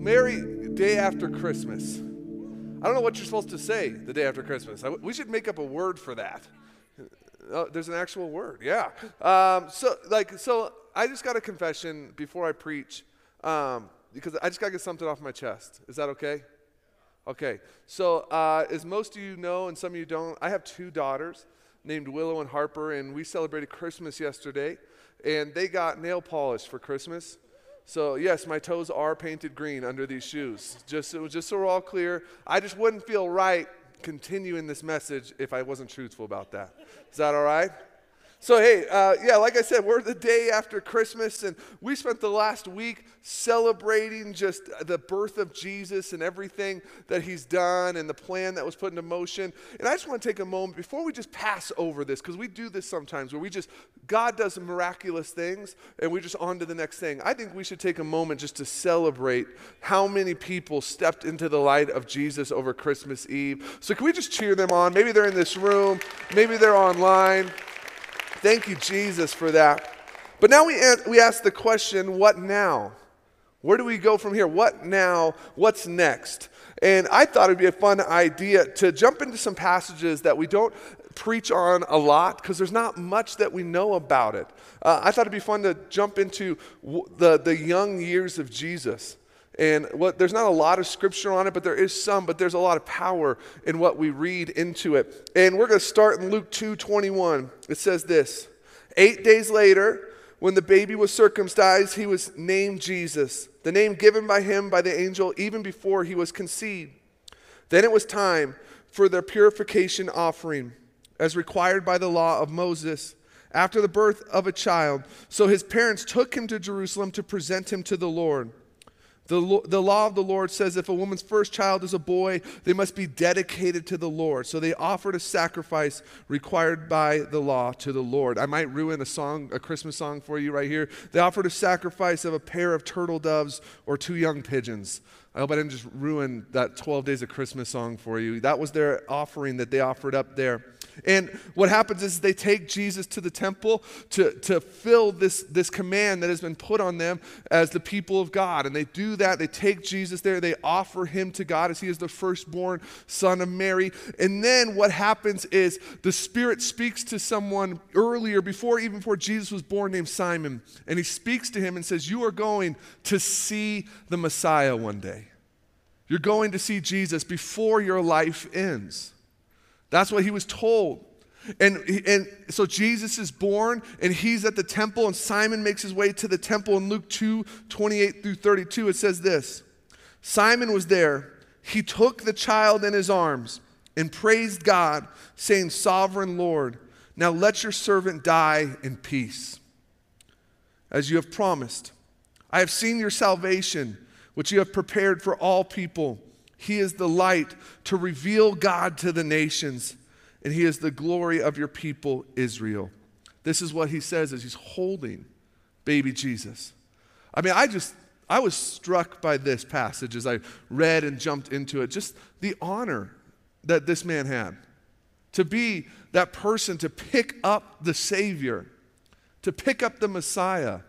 Merry day after Christmas. I don't know what you're supposed to say the day after Christmas. I, we should make up a word for that. Uh, there's an actual word, yeah. Um, so, like, so I just got a confession before I preach um, because I just got to get something off my chest. Is that okay? Okay. So, uh, as most of you know, and some of you don't, I have two daughters named Willow and Harper, and we celebrated Christmas yesterday, and they got nail polish for Christmas. So, yes, my toes are painted green under these shoes. Just, just so we're all clear, I just wouldn't feel right continuing this message if I wasn't truthful about that. Is that all right? So, hey, uh, yeah, like I said, we're the day after Christmas, and we spent the last week celebrating just the birth of Jesus and everything that he's done and the plan that was put into motion. And I just want to take a moment before we just pass over this, because we do this sometimes where we just, God does miraculous things, and we just on to the next thing. I think we should take a moment just to celebrate how many people stepped into the light of Jesus over Christmas Eve. So, can we just cheer them on? Maybe they're in this room, maybe they're online. Thank you, Jesus, for that. But now we, we ask the question what now? Where do we go from here? What now? What's next? And I thought it'd be a fun idea to jump into some passages that we don't preach on a lot because there's not much that we know about it. Uh, I thought it'd be fun to jump into w- the, the young years of Jesus. And what, there's not a lot of scripture on it, but there is some, but there's a lot of power in what we read into it. And we're going to start in Luke 2 21. It says this Eight days later, when the baby was circumcised, he was named Jesus, the name given by him by the angel even before he was conceived. Then it was time for their purification offering, as required by the law of Moses, after the birth of a child. So his parents took him to Jerusalem to present him to the Lord. The, the law of the Lord says if a woman's first child is a boy, they must be dedicated to the Lord. So they offered a sacrifice required by the law to the Lord. I might ruin a song, a Christmas song for you right here. They offered a sacrifice of a pair of turtle doves or two young pigeons. I hope I didn't just ruin that 12 Days of Christmas song for you. That was their offering that they offered up there. And what happens is they take Jesus to the temple to, to fill this, this command that has been put on them as the people of God. And they do that. They take Jesus there. They offer him to God as he is the firstborn son of Mary. And then what happens is the Spirit speaks to someone earlier, before even before Jesus was born, named Simon. And he speaks to him and says, You are going to see the Messiah one day. You're going to see Jesus before your life ends. That's what he was told. And, and so Jesus is born and he's at the temple, and Simon makes his way to the temple. In Luke 2 28 through 32, it says this Simon was there. He took the child in his arms and praised God, saying, Sovereign Lord, now let your servant die in peace, as you have promised. I have seen your salvation, which you have prepared for all people he is the light to reveal God to the nations, and He is the glory of your people, Israel. This is what He says as He's holding baby Jesus. I mean, I just, I was struck by this passage as I read and jumped into it. Just the honor that this man had to be that person to pick up the Savior, to pick up the Messiah,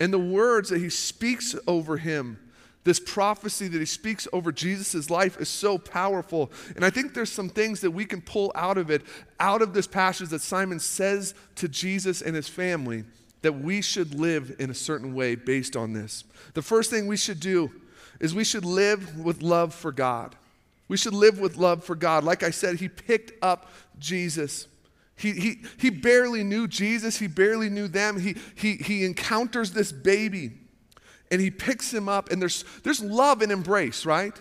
and the words that He speaks over him this prophecy that he speaks over Jesus' life is so powerful. And I think there's some things that we can pull out of it, out of this passage that Simon says to Jesus and his family, that we should live in a certain way based on this. The first thing we should do is we should live with love for God. We should live with love for God. Like I said, he picked up Jesus. He, he, he barely knew Jesus, he barely knew them. He, he, he encounters this baby and he picks him up, and there's, there's love and embrace, right?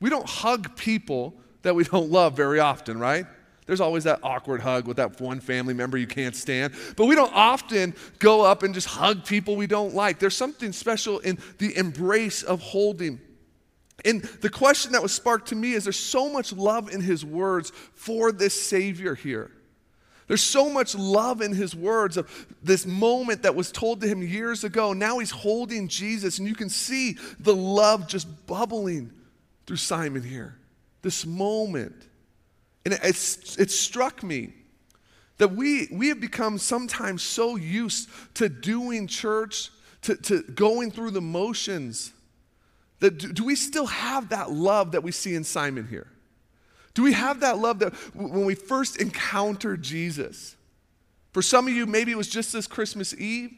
We don't hug people that we don't love very often, right? There's always that awkward hug with that one family member you can't stand. But we don't often go up and just hug people we don't like. There's something special in the embrace of holding. And the question that was sparked to me is there's so much love in his words for this Savior here. There's so much love in his words of this moment that was told to him years ago. Now he's holding Jesus, and you can see the love just bubbling through Simon here. This moment. And it, it's, it struck me that we, we have become sometimes so used to doing church, to, to going through the motions, That do, do we still have that love that we see in Simon here? Do we have that love that when we first encountered Jesus? For some of you, maybe it was just this Christmas Eve.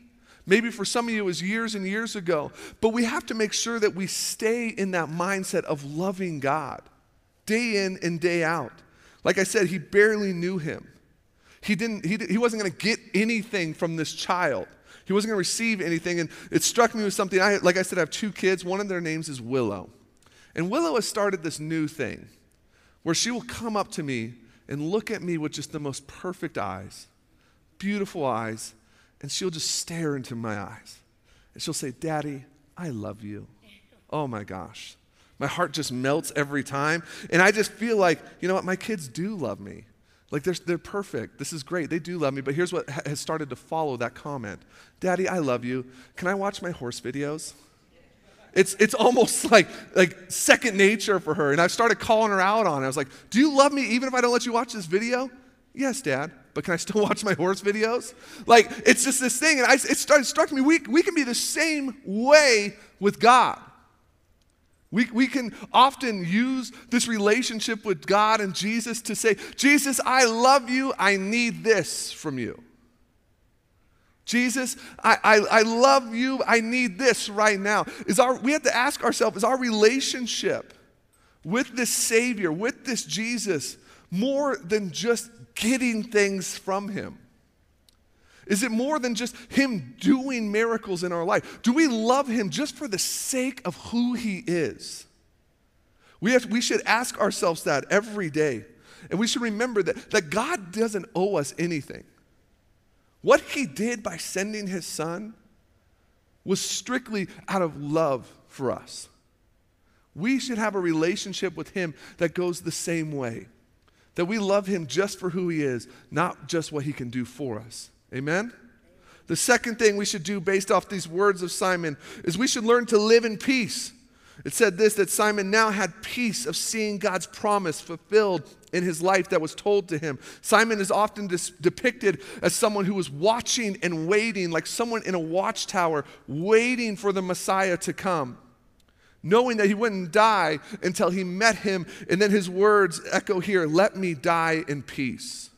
Maybe for some of you, it was years and years ago. But we have to make sure that we stay in that mindset of loving God day in and day out. Like I said, he barely knew him. He, didn't, he, he wasn't going to get anything from this child. He wasn't going to receive anything. And it struck me with something. I, like I said, I have two kids. One of their names is Willow. And Willow has started this new thing where she will come up to me and look at me with just the most perfect eyes, beautiful eyes, and she'll just stare into my eyes. And she'll say, Daddy, I love you. Oh my gosh. My heart just melts every time. And I just feel like, you know what, my kids do love me. Like they're, they're perfect. This is great. They do love me. But here's what has started to follow that comment Daddy, I love you. Can I watch my horse videos? It's, it's almost like, like second nature for her. And I started calling her out on it. I was like, Do you love me even if I don't let you watch this video? Yes, Dad. But can I still watch my horse videos? Like, it's just this thing. And I, it started, struck me, we, we can be the same way with God. We, we can often use this relationship with God and Jesus to say, Jesus, I love you. I need this from you. Jesus, I, I, I love you. I need this right now. Is our, we have to ask ourselves is our relationship with this Savior, with this Jesus, more than just getting things from Him? Is it more than just Him doing miracles in our life? Do we love Him just for the sake of who He is? We, have, we should ask ourselves that every day. And we should remember that, that God doesn't owe us anything. What he did by sending his son was strictly out of love for us. We should have a relationship with him that goes the same way. That we love him just for who he is, not just what he can do for us. Amen? The second thing we should do based off these words of Simon is we should learn to live in peace. It said this that Simon now had peace of seeing God's promise fulfilled in his life that was told to him. Simon is often dis- depicted as someone who was watching and waiting, like someone in a watchtower, waiting for the Messiah to come, knowing that he wouldn't die until he met him. And then his words echo here let me die in peace.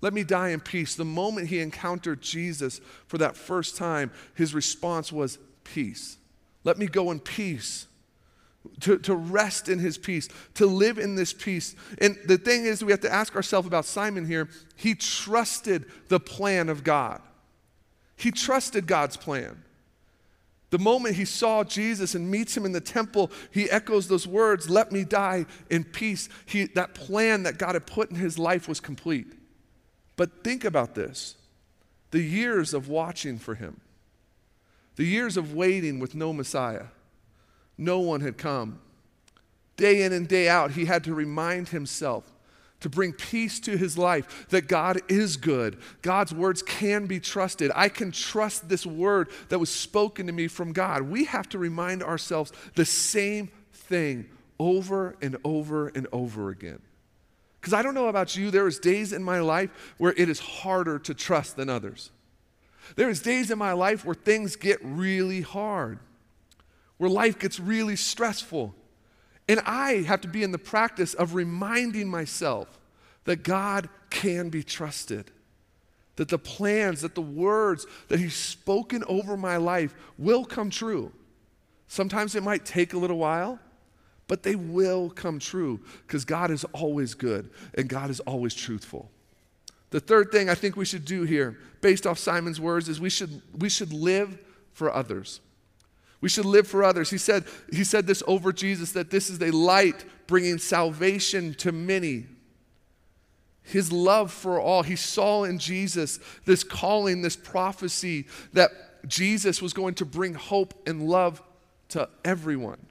Let me die in peace. The moment he encountered Jesus for that first time, his response was peace. Let me go in peace. To, to rest in his peace, to live in this peace. And the thing is, we have to ask ourselves about Simon here. He trusted the plan of God, he trusted God's plan. The moment he saw Jesus and meets him in the temple, he echoes those words, Let me die in peace. He, that plan that God had put in his life was complete. But think about this the years of watching for him the years of waiting with no Messiah, no one had come. Day in and day out, he had to remind himself to bring peace to his life that God is good. God's words can be trusted. I can trust this word that was spoken to me from God. We have to remind ourselves the same thing over and over and over again. Because I don't know about you, there is days in my life where it is harder to trust than others. There's days in my life where things get really hard, where life gets really stressful. And I have to be in the practice of reminding myself that God can be trusted, that the plans, that the words that He's spoken over my life will come true. Sometimes it might take a little while, but they will come true because God is always good and God is always truthful. The third thing I think we should do here, based off Simon's words, is we should, we should live for others. We should live for others. He said, he said this over Jesus that this is a light bringing salvation to many. His love for all. He saw in Jesus this calling, this prophecy that Jesus was going to bring hope and love to everyone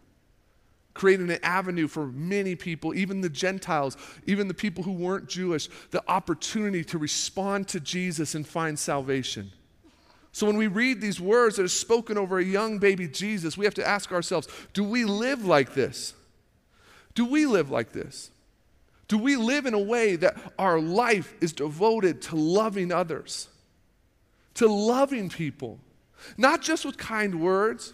creating an avenue for many people, even the Gentiles, even the people who weren't Jewish, the opportunity to respond to Jesus and find salvation. So when we read these words that are spoken over a young baby Jesus, we have to ask ourselves do we live like this? Do we live like this? Do we live in a way that our life is devoted to loving others, to loving people? Not just with kind words,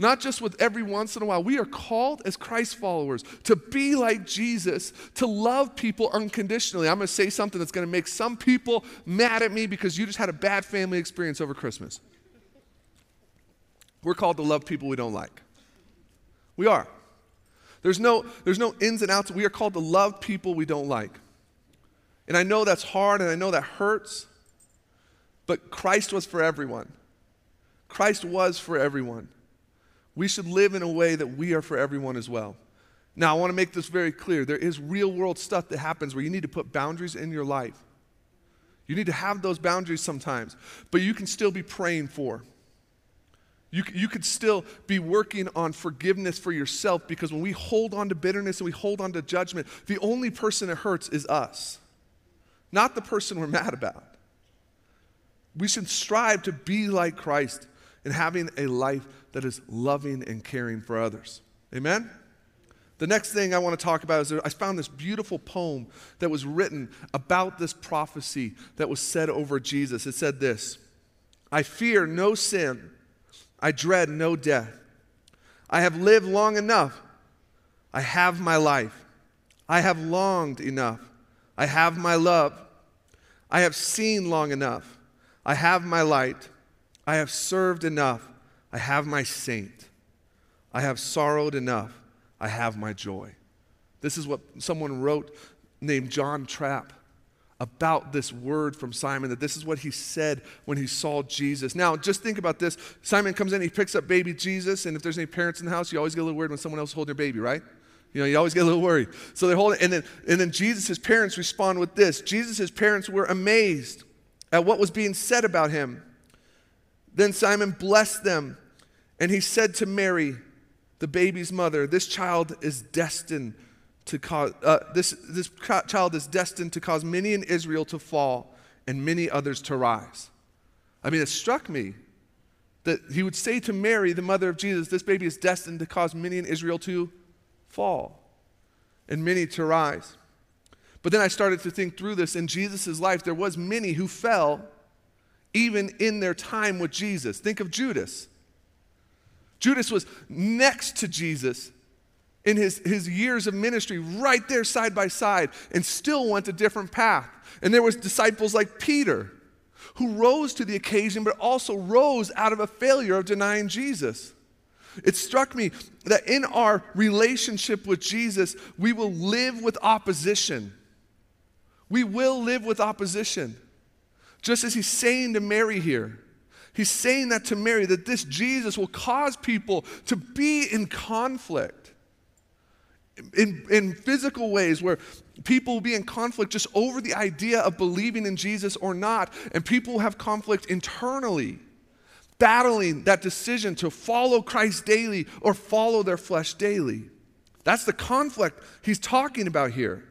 not just with every once in a while. We are called as Christ followers to be like Jesus, to love people unconditionally. I'm going to say something that's going to make some people mad at me because you just had a bad family experience over Christmas. We're called to love people we don't like. We are. There's no, there's no ins and outs. We are called to love people we don't like. And I know that's hard and I know that hurts, but Christ was for everyone. Christ was for everyone. We should live in a way that we are for everyone as well. Now, I want to make this very clear. There is real world stuff that happens where you need to put boundaries in your life. You need to have those boundaries sometimes, but you can still be praying for. You, you could still be working on forgiveness for yourself because when we hold on to bitterness and we hold on to judgment, the only person it hurts is us, not the person we're mad about. We should strive to be like Christ in having a life that is loving and caring for others. Amen? The next thing I want to talk about is I found this beautiful poem that was written about this prophecy that was said over Jesus. It said this I fear no sin I dread no death. I have lived long enough. I have my life. I have longed enough. I have my love. I have seen long enough. I have my light. I have served enough. I have my saint. I have sorrowed enough. I have my joy. This is what someone wrote named John Trapp about this word from Simon, that this is what he said when he saw Jesus. Now, just think about this. Simon comes in, he picks up baby Jesus, and if there's any parents in the house, you always get a little worried when someone else holding their baby, right? You know, you always get a little worried. So they're holding, and then, and then Jesus' parents respond with this Jesus' parents were amazed at what was being said about him. Then Simon blessed them, and he said to Mary, the baby's mother, This child is destined to cause, uh, this, this child is destined to cause many in Israel to fall and many others to rise. I mean, it struck me that he would say to Mary, the mother of Jesus, this baby is destined to cause many in Israel to fall and many to rise. But then I started to think through this. In Jesus' life, there was many who fell even in their time with Jesus. Think of Judas. Judas was next to Jesus in his, his years of ministry right there side by side and still went a different path. And there was disciples like Peter who rose to the occasion but also rose out of a failure of denying Jesus. It struck me that in our relationship with Jesus, we will live with opposition. We will live with opposition. Just as he's saying to Mary here. He's saying that to Mary, that this Jesus will cause people to be in conflict in, in physical ways where people will be in conflict just over the idea of believing in Jesus or not, and people will have conflict internally, battling that decision to follow Christ daily or follow their flesh daily. That's the conflict he's talking about here.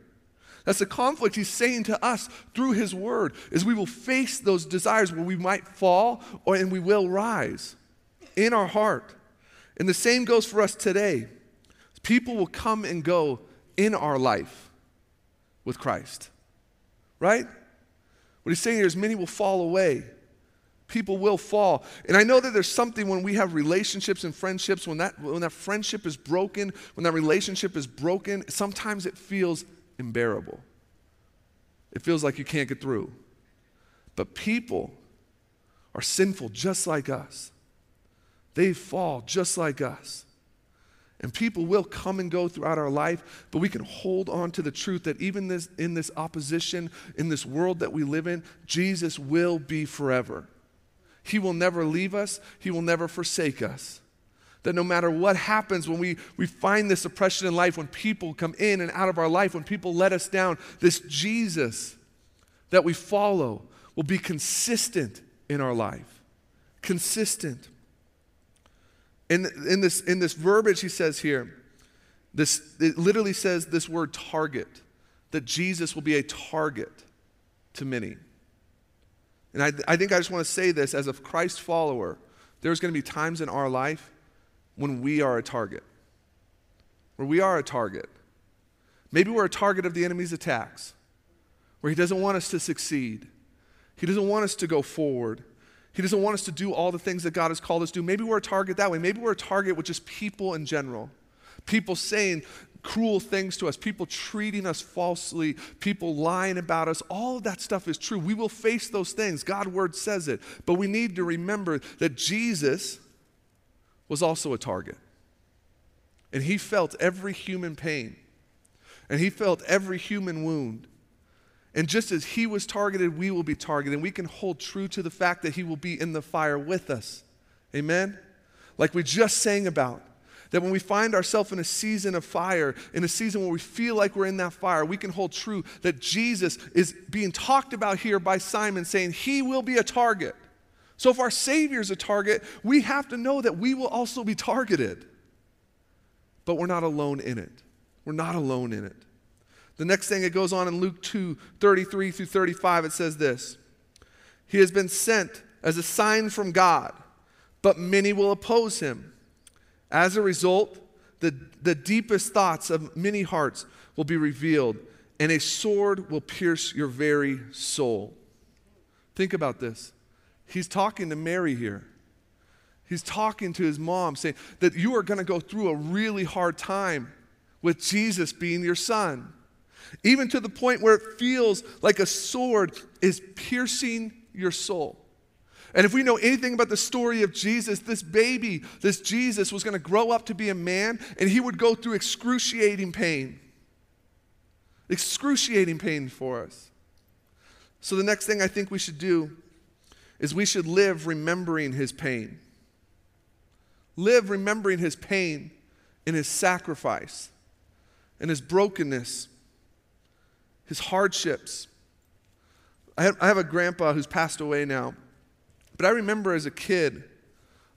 That's the conflict he's saying to us through his word is we will face those desires where we might fall or and we will rise in our heart. And the same goes for us today. People will come and go in our life with Christ. Right? What he's saying here is many will fall away. People will fall. And I know that there's something when we have relationships and friendships, when that, when that friendship is broken, when that relationship is broken, sometimes it feels unbearable. It feels like you can't get through. But people are sinful just like us, they fall just like us. And people will come and go throughout our life, but we can hold on to the truth that even this, in this opposition, in this world that we live in, Jesus will be forever. He will never leave us, He will never forsake us. That no matter what happens when we, we find this oppression in life, when people come in and out of our life, when people let us down, this Jesus that we follow will be consistent in our life. Consistent. In, in, this, in this verbiage he says here, this, it literally says this word target, that Jesus will be a target to many. And I, I think I just want to say this as a Christ follower, there's going to be times in our life when we are a target, where we are a target. Maybe we're a target of the enemy's attacks, where he doesn't want us to succeed, he doesn't want us to go forward. He doesn't want us to do all the things that God has called us to do. Maybe we're a target that way. Maybe we're a target with just people in general. People saying cruel things to us, people treating us falsely, people lying about us. All of that stuff is true. We will face those things. God's word says it. But we need to remember that Jesus was also a target. And he felt every human pain. And he felt every human wound. And just as he was targeted, we will be targeted. And we can hold true to the fact that he will be in the fire with us. Amen? Like we just sang about. That when we find ourselves in a season of fire, in a season where we feel like we're in that fire, we can hold true that Jesus is being talked about here by Simon, saying he will be a target. So if our Savior is a target, we have to know that we will also be targeted. But we're not alone in it. We're not alone in it. The next thing it goes on in Luke 2 33 through 35, it says this He has been sent as a sign from God, but many will oppose him. As a result, the, the deepest thoughts of many hearts will be revealed, and a sword will pierce your very soul. Think about this. He's talking to Mary here. He's talking to his mom, saying that you are going to go through a really hard time with Jesus being your son. Even to the point where it feels like a sword is piercing your soul. And if we know anything about the story of Jesus, this baby, this Jesus, was going to grow up to be a man and he would go through excruciating pain. Excruciating pain for us. So, the next thing I think we should do is we should live remembering his pain. Live remembering his pain and his sacrifice and his brokenness, his hardships. I have, I have a grandpa who's passed away now. But I remember as a kid,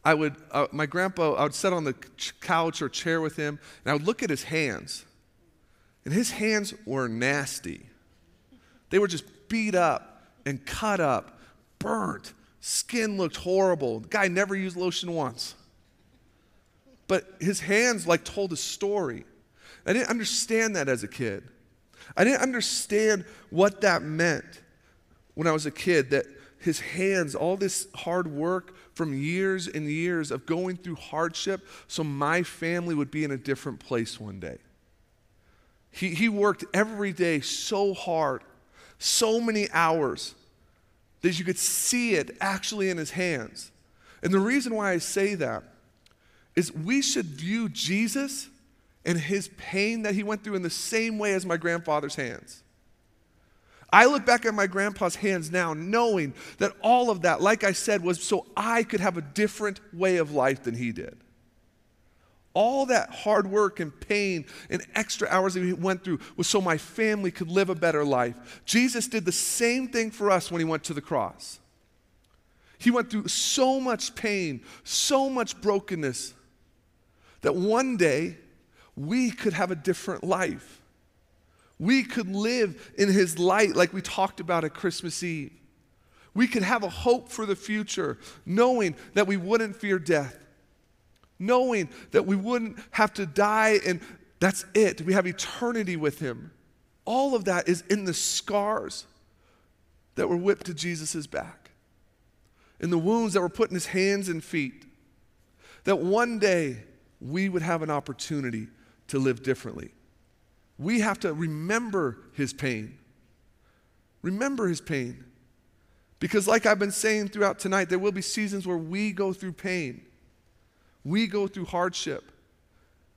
I would, uh, my grandpa, I would sit on the couch or chair with him, and I would look at his hands. And his hands were nasty. They were just beat up and cut up, burnt. Skin looked horrible. The guy never used lotion once. But his hands like told a story. I didn't understand that as a kid. I didn't understand what that meant when I was a kid that his hands, all this hard work from years and years of going through hardship so my family would be in a different place one day. He, he worked every day so hard, so many hours, that you could see it actually in his hands. And the reason why I say that is we should view Jesus and his pain that he went through in the same way as my grandfather's hands. I look back at my grandpa's hands now, knowing that all of that, like I said, was so I could have a different way of life than he did. All that hard work and pain and extra hours that he went through was so my family could live a better life. Jesus did the same thing for us when he went to the cross. He went through so much pain, so much brokenness, that one day we could have a different life we could live in His light like we talked about at Christmas Eve. We could have a hope for the future, knowing that we wouldn't fear death, knowing that we wouldn't have to die and that's it. We have eternity with Him. All of that is in the scars that were whipped to Jesus' back, in the wounds that were put in His hands and feet. That one day we would have an opportunity to live differently we have to remember his pain. Remember his pain. Because, like I've been saying throughout tonight, there will be seasons where we go through pain, we go through hardship.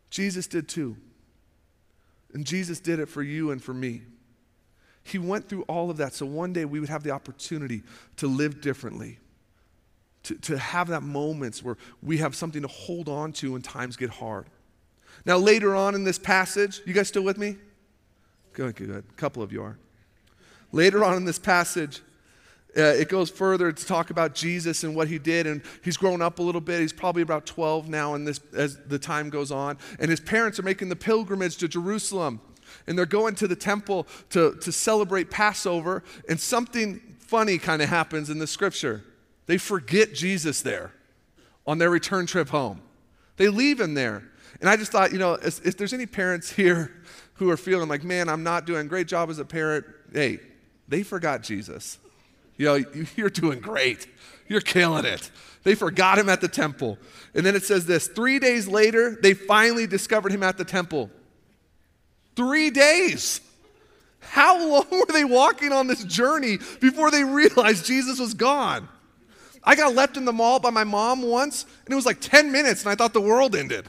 Jesus did too. And Jesus did it for you and for me. He went through all of that so one day we would have the opportunity to live differently, to, to have that moments where we have something to hold on to when times get hard. Now, later on in this passage, you guys still with me? Good, good, good. A couple of you are. Later on in this passage, uh, it goes further to talk about Jesus and what he did, and he's grown up a little bit. He's probably about 12 now in this, as the time goes on. And his parents are making the pilgrimage to Jerusalem, and they're going to the temple to, to celebrate Passover, and something funny kind of happens in the scripture. They forget Jesus there on their return trip home. They leave him there. And I just thought, you know, if, if there's any parents here who are feeling like, man, I'm not doing a great job as a parent, hey, they forgot Jesus. You know, you're doing great. You're killing it. They forgot him at the temple. And then it says this three days later, they finally discovered him at the temple. Three days. How long were they walking on this journey before they realized Jesus was gone? I got left in the mall by my mom once, and it was like 10 minutes, and I thought the world ended.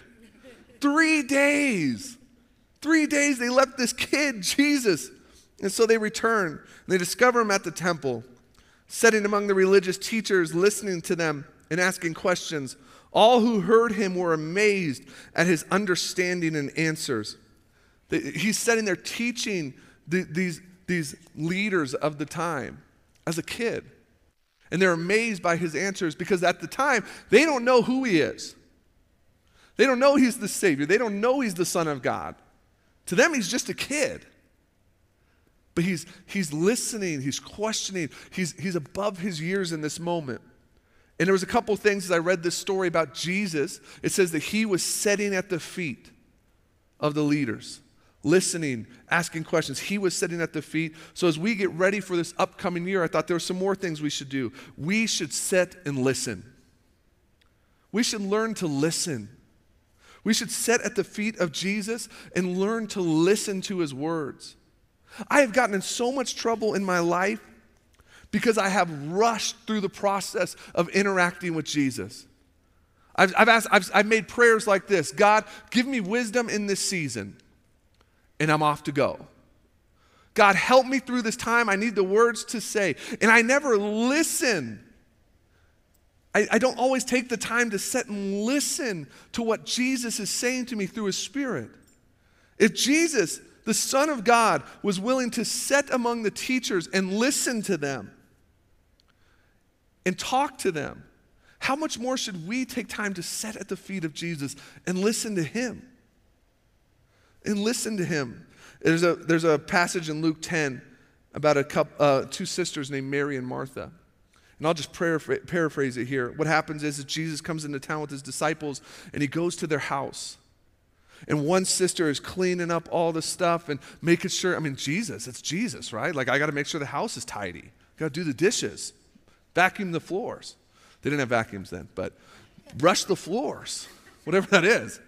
Three days. Three days they left this kid, Jesus. And so they return, and they discover him at the temple, sitting among the religious teachers, listening to them and asking questions. All who heard him were amazed at his understanding and answers. He's sitting there teaching these, these leaders of the time as a kid. And they're amazed by his answers because at the time, they don't know who he is. They don't know he's the Savior. They don't know he's the Son of God. To them, he's just a kid. But he's, he's listening, he's questioning, he's, he's above his years in this moment. And there was a couple things as I read this story about Jesus. It says that he was sitting at the feet of the leaders listening, asking questions. He was sitting at the feet. So as we get ready for this upcoming year, I thought there were some more things we should do. We should sit and listen. We should learn to listen. We should sit at the feet of Jesus and learn to listen to his words. I have gotten in so much trouble in my life because I have rushed through the process of interacting with Jesus. I've, I've, asked, I've, I've made prayers like this God, give me wisdom in this season and I'm off to go. God, help me through this time. I need the words to say. And I never listen. I, I, don't always take the time to sit and listen to what Jesus is saying to me through his Spirit. If Jesus, the Son of God, was willing to sit among the teachers and listen to them and talk to them, how much more should we take time to sit at the feet of Jesus and listen to him? and listen to him. There's a, there's a passage in Luke 10 about a couple, uh, two sisters named Mary and Martha. And I'll just paraphrase it here. What happens is that Jesus comes into town with his disciples and he goes to their house. And one sister is cleaning up all the stuff and making sure, I mean, Jesus, it's Jesus, right? Like, I got to make sure the house is tidy. Got to do the dishes, vacuum the floors. They didn't have vacuums then, but brush the floors, whatever that is.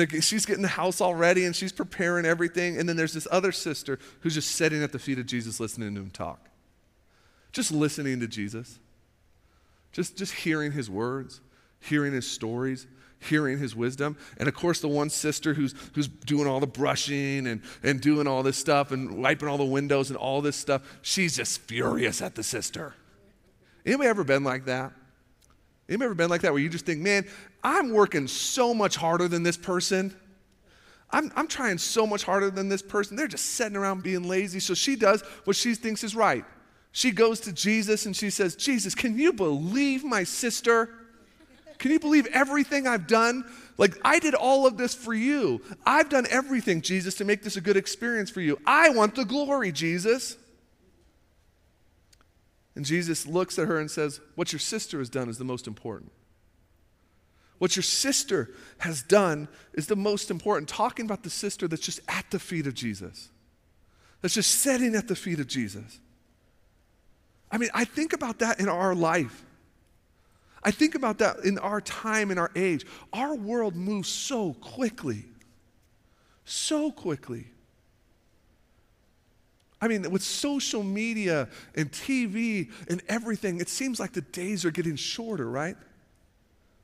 And she's getting the house all ready and she's preparing everything. And then there's this other sister who's just sitting at the feet of Jesus listening to him talk. Just listening to Jesus. Just, just hearing his words, hearing his stories, hearing his wisdom. And of course, the one sister who's, who's doing all the brushing and, and doing all this stuff and wiping all the windows and all this stuff, she's just furious at the sister. Anybody ever been like that? Anybody ever been like that where you just think, man, I'm working so much harder than this person? I'm, I'm trying so much harder than this person. They're just sitting around being lazy. So she does what she thinks is right. She goes to Jesus and she says, Jesus, can you believe my sister? Can you believe everything I've done? Like, I did all of this for you. I've done everything, Jesus, to make this a good experience for you. I want the glory, Jesus. And Jesus looks at her and says, What your sister has done is the most important. What your sister has done is the most important. Talking about the sister that's just at the feet of Jesus, that's just sitting at the feet of Jesus. I mean, I think about that in our life. I think about that in our time, in our age. Our world moves so quickly, so quickly. I mean, with social media and TV and everything, it seems like the days are getting shorter, right?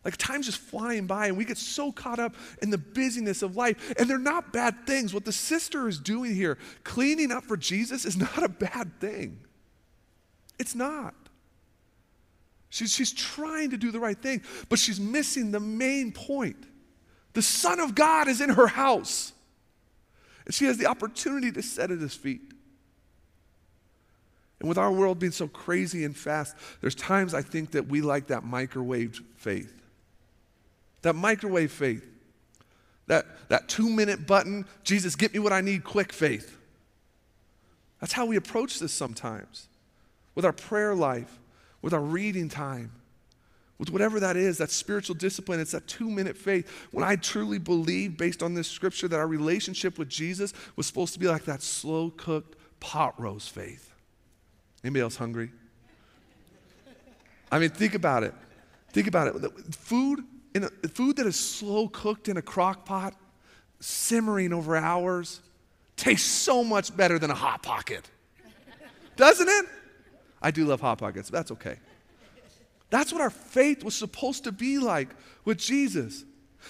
Like time's just flying by, and we get so caught up in the busyness of life. And they're not bad things. What the sister is doing here, cleaning up for Jesus, is not a bad thing. It's not. She's, she's trying to do the right thing, but she's missing the main point. The Son of God is in her house, and she has the opportunity to sit at his feet. And with our world being so crazy and fast, there's times I think that we like that microwave faith. That microwave faith. That, that two minute button, Jesus, get me what I need quick faith. That's how we approach this sometimes with our prayer life, with our reading time, with whatever that is, that spiritual discipline. It's that two minute faith. When I truly believe, based on this scripture, that our relationship with Jesus was supposed to be like that slow cooked pot roast faith. Anybody else hungry? I mean, think about it. Think about it. Food, in a, food that is slow cooked in a crock pot, simmering over hours, tastes so much better than a Hot Pocket. Doesn't it? I do love Hot Pockets, but that's okay. That's what our faith was supposed to be like with Jesus,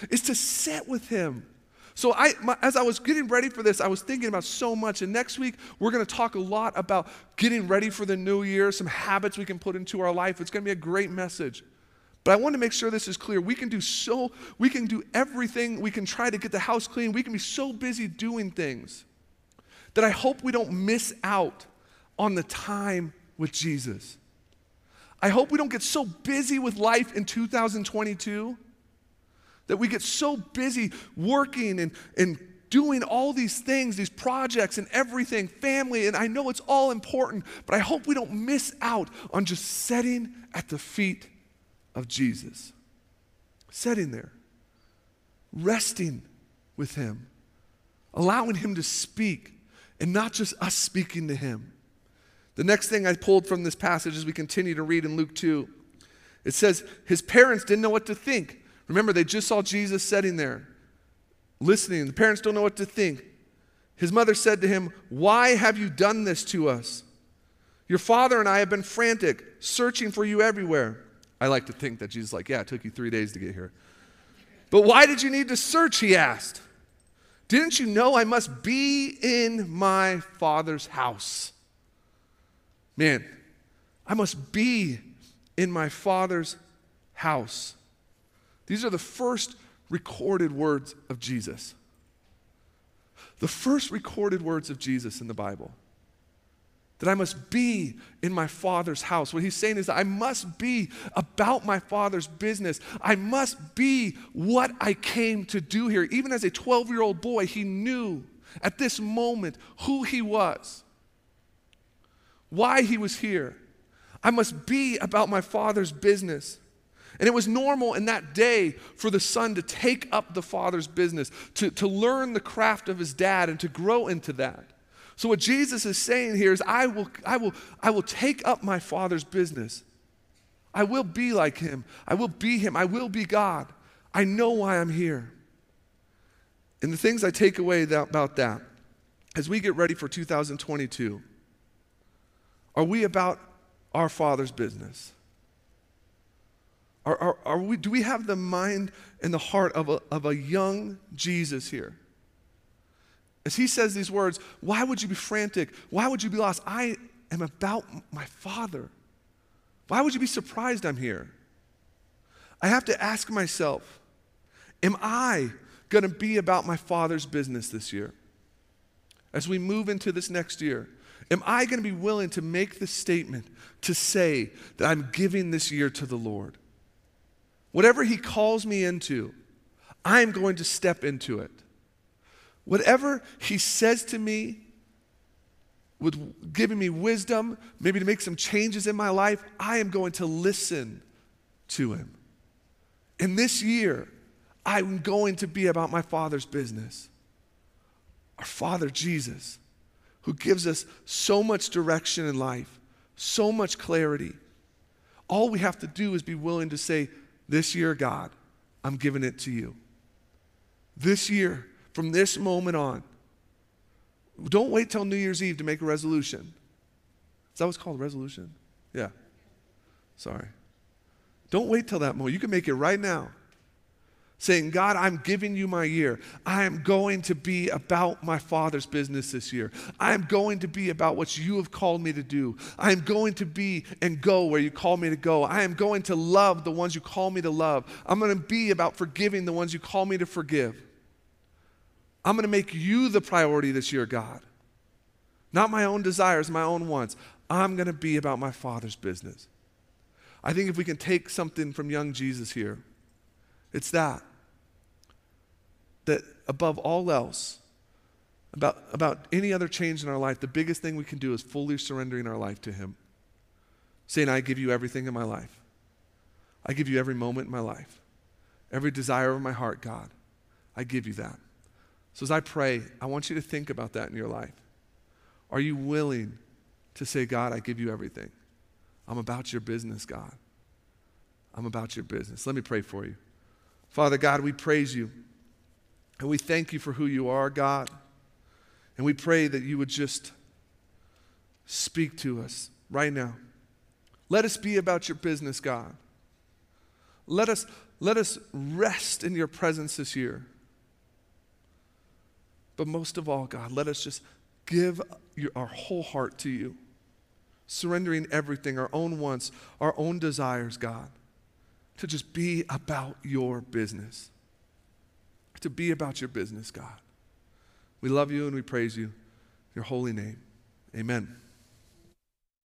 is to sit with him. So I, my, as I was getting ready for this, I was thinking about so much. And next week, we're going to talk a lot about getting ready for the new year, some habits we can put into our life. It's going to be a great message. But I want to make sure this is clear. We can do so, we can do everything. We can try to get the house clean. We can be so busy doing things that I hope we don't miss out on the time with Jesus. I hope we don't get so busy with life in 2022 that we get so busy working and, and doing all these things, these projects and everything, family, and I know it's all important, but I hope we don't miss out on just sitting at the feet of Jesus. Sitting there, resting with Him, allowing Him to speak, and not just us speaking to Him. The next thing I pulled from this passage as we continue to read in Luke 2, it says, His parents didn't know what to think. Remember, they just saw Jesus sitting there, listening. The parents don't know what to think. His mother said to him, Why have you done this to us? Your father and I have been frantic, searching for you everywhere. I like to think that Jesus like, Yeah, it took you three days to get here. But why did you need to search? He asked. Didn't you know I must be in my father's house? Man, I must be in my Father's house. These are the first recorded words of Jesus. The first recorded words of Jesus in the Bible. That I must be in my Father's house. What he's saying is, that I must be about my Father's business. I must be what I came to do here. Even as a 12 year old boy, he knew at this moment who he was why he was here. I must be about my father's business. And it was normal in that day for the son to take up the father's business, to, to learn the craft of his dad and to grow into that. So, what Jesus is saying here is, I will, I will, I will take up my father's business. I will be like him. I will be him. I will be God. I know why I'm here. And the things I take away that, about that as we get ready for 2022 are we about our Father's business? Are, are, are we, do we have the mind and the heart of a, of a young Jesus here? As he says these words, why would you be frantic? Why would you be lost? I am about my Father. Why would you be surprised I'm here? I have to ask myself, am I going to be about my Father's business this year? As we move into this next year, Am I going to be willing to make the statement to say that I'm giving this year to the Lord? Whatever He calls me into, I'm going to step into it. Whatever He says to me, with giving me wisdom, maybe to make some changes in my life, I am going to listen to Him. And this year, I'm going to be about my Father's business. Our Father Jesus who gives us so much direction in life, so much clarity. All we have to do is be willing to say, This year, God, I'm giving it to you. This year, from this moment on, don't wait till New Year's Eve to make a resolution. Is that what's called resolution? Yeah. Sorry. Don't wait till that moment. You can make it right now saying, God, I'm giving you my year. I am going to be about my Father's business this year. I am going to be about what you have called me to do. I am going to be and go where you call me to go. I am going to love the ones you call me to love. I'm going to be about forgiving the ones you call me to forgive. I'm going to make you the priority this year, God. Not my own desires, my own wants. I'm going to be about my Father's business. I think if we can take something from young Jesus here, it's that that above all else, about, about any other change in our life, the biggest thing we can do is fully surrendering our life to Him. Saying, I give you everything in my life. I give you every moment in my life. Every desire of my heart, God. I give you that. So as I pray, I want you to think about that in your life. Are you willing to say, God, I give you everything? I'm about your business, God. I'm about your business. Let me pray for you. Father God, we praise you and we thank you for who you are, God. And we pray that you would just speak to us right now. Let us be about your business, God. Let us, let us rest in your presence this year. But most of all, God, let us just give your, our whole heart to you, surrendering everything, our own wants, our own desires, God, to just be about your business. To be about your business, God. We love you and we praise you. Your holy name. Amen.